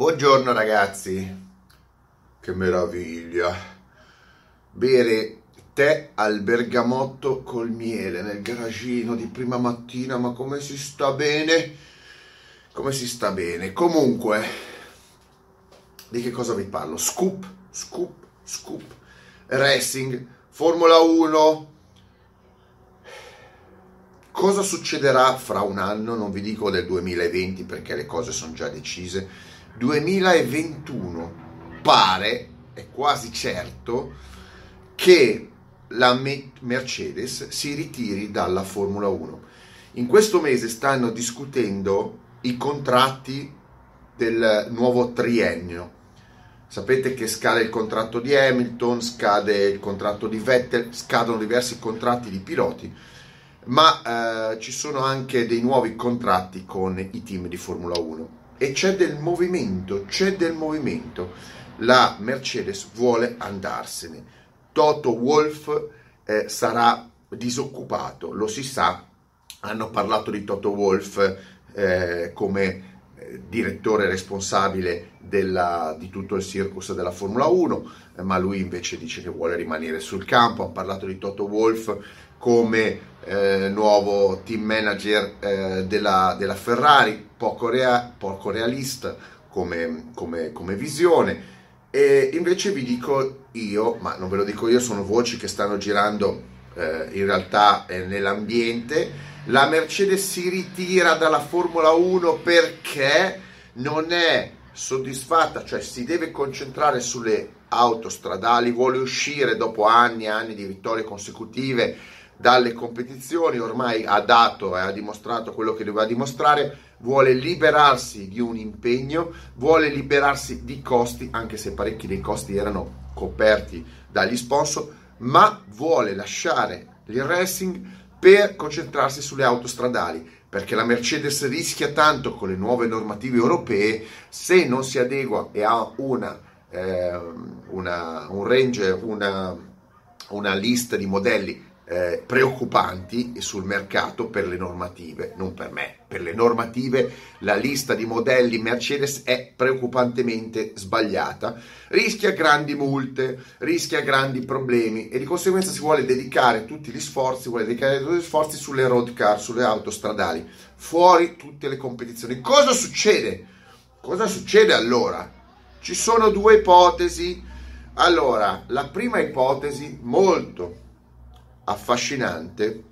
Buongiorno ragazzi, che meraviglia. Bere tè al bergamotto col miele nel garagino di prima mattina, ma come si sta bene? Come si sta bene? Comunque, di che cosa vi parlo? Scoop, scoop, scoop, racing, Formula 1. Cosa succederà fra un anno? Non vi dico del 2020 perché le cose sono già decise 2021 pare, è quasi certo, che la Mercedes si ritiri dalla Formula 1. In questo mese stanno discutendo i contratti del nuovo triennio. Sapete che scade il contratto di Hamilton, scade il contratto di Vettel, scadono diversi contratti di piloti, ma eh, ci sono anche dei nuovi contratti con i team di Formula 1 e c'è del movimento, c'è del movimento. La Mercedes vuole andarsene. Toto Wolf eh, sarà disoccupato, lo si sa. Hanno parlato di Toto Wolf eh, come eh, direttore responsabile della, di tutto il circus della Formula 1, eh, ma lui invece dice che vuole rimanere sul campo. Hanno parlato di Toto Wolf come eh, nuovo team manager eh, della, della, Ferrari, poco, rea, poco realista come, come, come, visione. E invece vi dico io, ma non ve lo dico io, sono voci che stanno girando eh, in realtà eh, nell'ambiente. La Mercedes si ritira dalla Formula 1 perché non è soddisfatta, cioè si deve concentrare sulle autostradali, vuole uscire dopo anni e anni di vittorie consecutive dalle competizioni, ormai ha dato e ha dimostrato quello che doveva dimostrare, vuole liberarsi di un impegno, vuole liberarsi di costi, anche se parecchi dei costi erano coperti dagli sponsor, ma vuole lasciare il racing per concentrarsi sulle autostradali, perché la Mercedes rischia tanto con le nuove normative europee se non si adegua e ha una, eh, una, un range, una, una lista di modelli eh, preoccupanti sul mercato per le normative, non per me, per le normative la lista di modelli Mercedes è preoccupantemente sbagliata, rischia grandi multe, rischia grandi problemi e di conseguenza si vuole dedicare tutti gli sforzi, vuole dedicare tutti gli sforzi sulle road car, sulle autostradali, fuori tutte le competizioni. Cosa succede? Cosa succede allora? Ci sono due ipotesi. Allora, la prima ipotesi molto affascinante,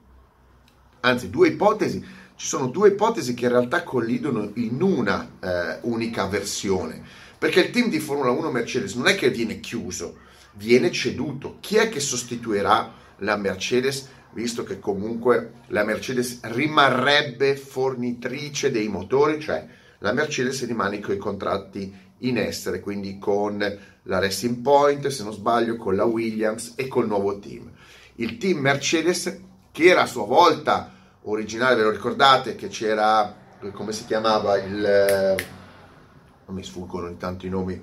anzi due ipotesi, ci sono due ipotesi che in realtà collidono in una eh, unica versione, perché il team di Formula 1 Mercedes non è che viene chiuso, viene ceduto. Chi è che sostituirà la Mercedes? Visto che comunque la Mercedes rimarrebbe fornitrice dei motori, cioè la Mercedes rimane con i contratti in essere, quindi con la Racing Point, se non sbaglio, con la Williams e col nuovo team il team Mercedes che era a sua volta originale, ve lo ricordate che c'era, come si chiamava, il... non mi sfuggono intanto i nomi,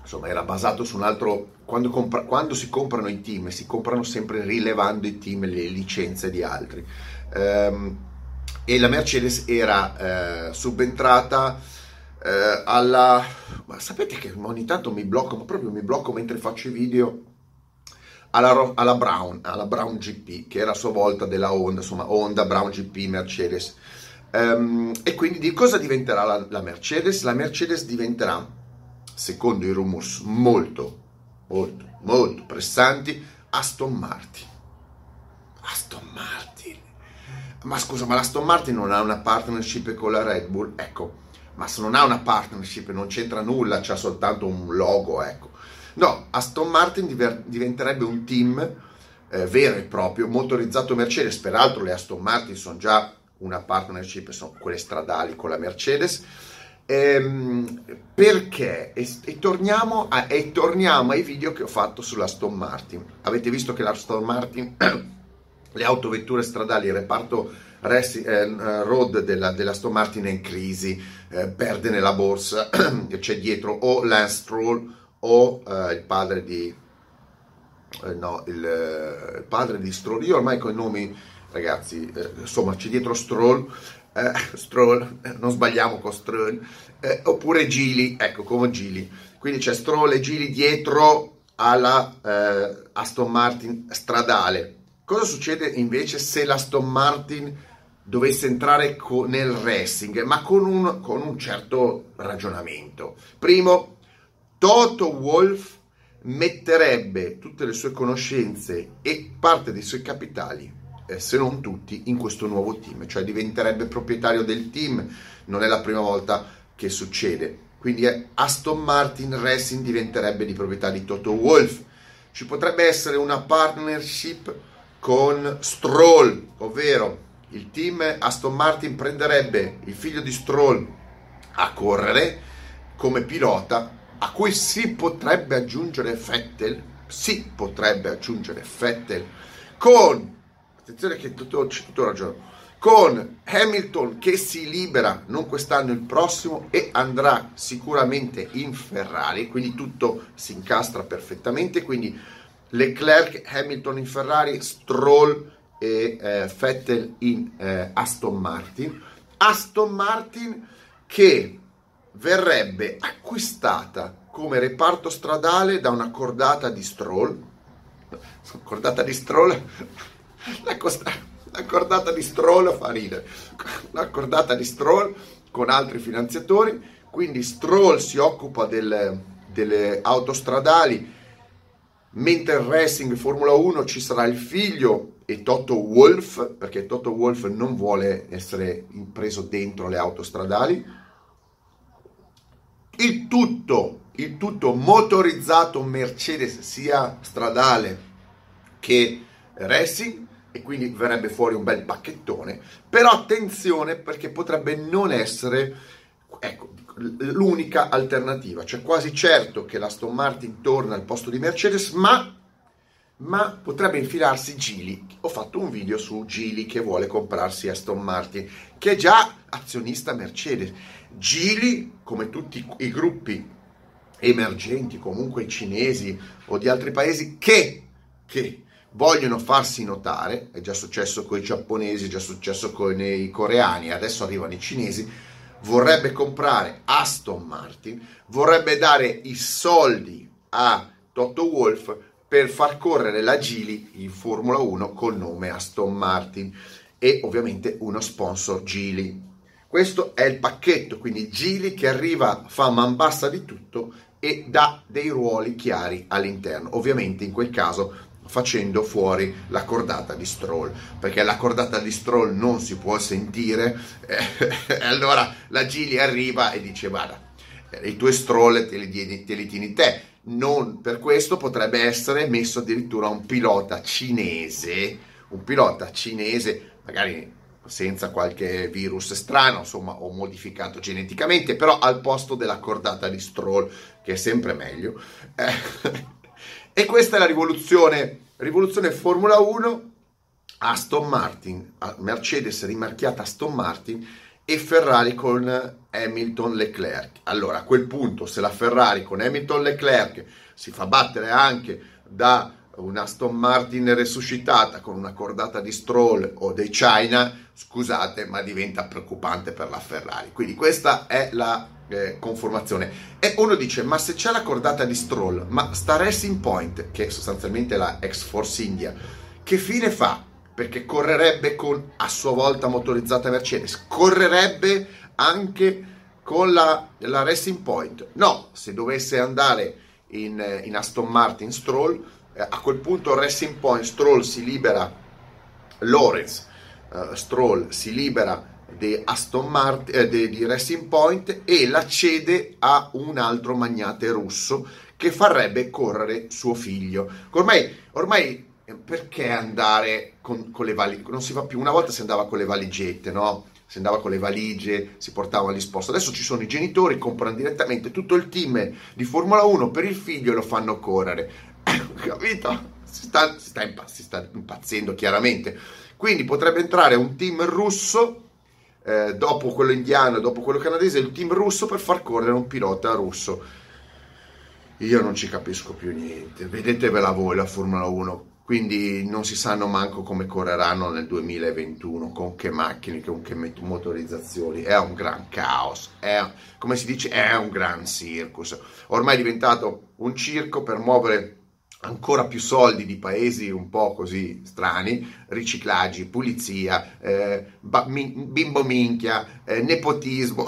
insomma era basato su un altro, quando, compra, quando si comprano i team, si comprano sempre rilevando i team, le licenze di altri. Um, e la Mercedes era eh, subentrata eh, alla... Ma sapete che ogni tanto mi blocco, ma proprio mi blocco mentre faccio i video alla, alla, Brown, alla Brown GP, che era a sua volta della Honda, insomma Honda, Brown GP, Mercedes. Um, e quindi di cosa diventerà la, la, Mercedes? La Mercedes diventerà, secondo i rumors molto, molto, molto pressanti, Aston Martin. Aston Martin. Ma scusa, ma l'Aston Martin non ha una partnership con la Red Bull? Ecco, ma se non ha una partnership non c'entra nulla, c'ha soltanto un logo, ecco. No, Aston Martin diver- diventerebbe un team eh, vero e proprio, motorizzato Mercedes, peraltro le Aston Martin sono già una partnership, sono quelle stradali con la Mercedes, ehm, perché? E, e, torniamo a, e torniamo ai video che ho fatto sull'Aston Martin. Avete visto che l'Aston Martin, le autovetture stradali, il reparto resti, eh, road della, dell'Aston Martin è in crisi, eh, perde nella borsa, c'è dietro o Lance Stroll o eh, il padre di eh, no, il, eh, il, padre di Stroll io ormai con i nomi ragazzi eh, insomma c'è dietro Stroll eh, Stroll, eh, non sbagliamo con Stroll, eh, oppure Gili, ecco come Gili. Quindi c'è Stroll e Gili dietro alla eh, Aston Martin stradale. Cosa succede invece se l'Aston Martin dovesse entrare nel racing, ma con un, con un certo ragionamento? Primo, Toto Wolff metterebbe tutte le sue conoscenze e parte dei suoi capitali, eh, se non tutti, in questo nuovo team, cioè diventerebbe proprietario del team. Non è la prima volta che succede. Quindi eh, Aston Martin Racing diventerebbe di proprietà di Toto Wolff. Ci potrebbe essere una partnership con Stroll, ovvero il team Aston Martin prenderebbe il figlio di Stroll a correre come pilota a cui si potrebbe aggiungere Fettel, si potrebbe aggiungere Fettel con, attenzione che tutto, c'è tutto ragione, con Hamilton che si libera non quest'anno il prossimo e andrà sicuramente in Ferrari, quindi tutto si incastra perfettamente, quindi Leclerc, Hamilton in Ferrari, Stroll e eh, Vettel in eh, Aston Martin. Aston Martin che verrebbe acquistata come reparto stradale da una cordata di Stroll. Cordata di Stroll? La, costa, la cordata di Stroll fa ridere. La cordata di Stroll con altri finanziatori. Quindi Stroll si occupa del, delle autostradali, mentre il racing Formula 1 ci sarà il figlio e Toto Wolff, perché Toto Wolff non vuole essere preso dentro le autostradali tutto, il tutto motorizzato Mercedes sia stradale che racing e quindi verrebbe fuori un bel pacchettone. Però attenzione perché potrebbe non essere ecco, l'unica alternativa. Cioè quasi certo che la Aston Martin torna al posto di Mercedes, ma, ma potrebbe infilarsi Gili. Ho fatto un video su Gili che vuole comprarsi Aston Martin, che è già azionista Mercedes Gili, come tutti i gruppi emergenti, comunque cinesi o di altri paesi, che, che vogliono farsi notare, è già successo con i giapponesi, è già successo con i coreani, adesso arrivano i cinesi, vorrebbe comprare Aston Martin, vorrebbe dare i soldi a Toto Wolff per far correre la Gili in Formula 1 col nome Aston Martin e ovviamente uno sponsor Gili. Questo è il pacchetto, quindi Gili che arriva, fa man bassa di tutto e dà dei ruoli chiari all'interno. Ovviamente in quel caso facendo fuori la cordata di Stroll, perché la cordata di Stroll non si può sentire, eh, allora la Gili arriva e dice guarda, i tuoi Stroll te li, te li tieni te, non per questo potrebbe essere messo addirittura un pilota cinese, un pilota cinese, magari senza qualche virus strano, insomma, o modificato geneticamente, però al posto della cordata di Stroll, che è sempre meglio. Eh, e questa è la rivoluzione, rivoluzione Formula 1, Aston Martin, Mercedes rimarchiata Aston Martin e Ferrari con Hamilton Leclerc. Allora, a quel punto, se la Ferrari con Hamilton Leclerc si fa battere anche da una Aston Martin resuscitata con una cordata di Stroll o dei China, scusate, ma diventa preoccupante per la Ferrari. Quindi questa è la eh, conformazione. E uno dice, ma se c'è la cordata di Stroll, ma sta Racing Point, che è sostanzialmente la ex-Force India, che fine fa? Perché correrebbe con a sua volta motorizzata Mercedes, correrebbe anche con la, la Racing Point. No, se dovesse andare in, in Aston Martin Stroll, eh, a quel punto Racing Point, Stroll si libera, Lorenz, uh, Stroll si libera di Aston Martin, eh, di, di Racing Point e la cede a un altro magnate russo che farebbe correre suo figlio. Ormai, ormai eh, perché andare con, con le valigie? Non si fa più, una volta si andava con le valigette, no? si andava con le valigie, si portavano gli sposti. Adesso ci sono i genitori, comprano direttamente tutto il team di Formula 1 per il figlio e lo fanno correre. capito? Si sta, si, sta impazz- si sta, impazzendo chiaramente. Quindi potrebbe entrare un team russo, eh, dopo quello indiano, dopo quello canadese, il team russo per far correre un pilota russo. Io non ci capisco più niente. Vedetevela voi la Formula 1. Quindi non si sanno manco come correranno nel 2021, con che macchine, con che motorizzazioni, è un gran caos, è, come si dice, è un gran circus. Ormai è diventato un circo per muovere ancora più soldi di paesi un po' così strani, riciclaggi, pulizia, eh, bimbo minchia, eh, nepotismo,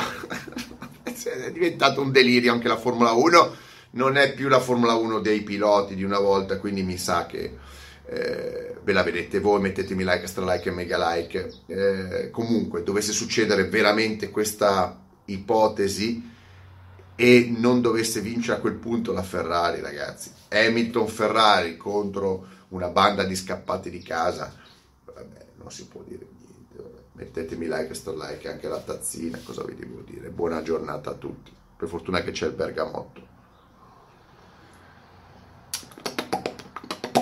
è diventato un delirio anche la Formula 1, non è più la Formula 1 dei piloti di una volta, quindi mi sa che eh, ve la vedete voi, mettetemi like, stra like e mega like. Eh, comunque, dovesse succedere veramente questa ipotesi e non dovesse vincere a quel punto la Ferrari, ragazzi, Hamilton Ferrari contro una banda di scappati di casa, vabbè, non si può dire niente. Vabbè. Mettetemi like, stra like, anche la tazzina, cosa vi devo dire? Buona giornata a tutti. Per fortuna che c'è il bergamotto.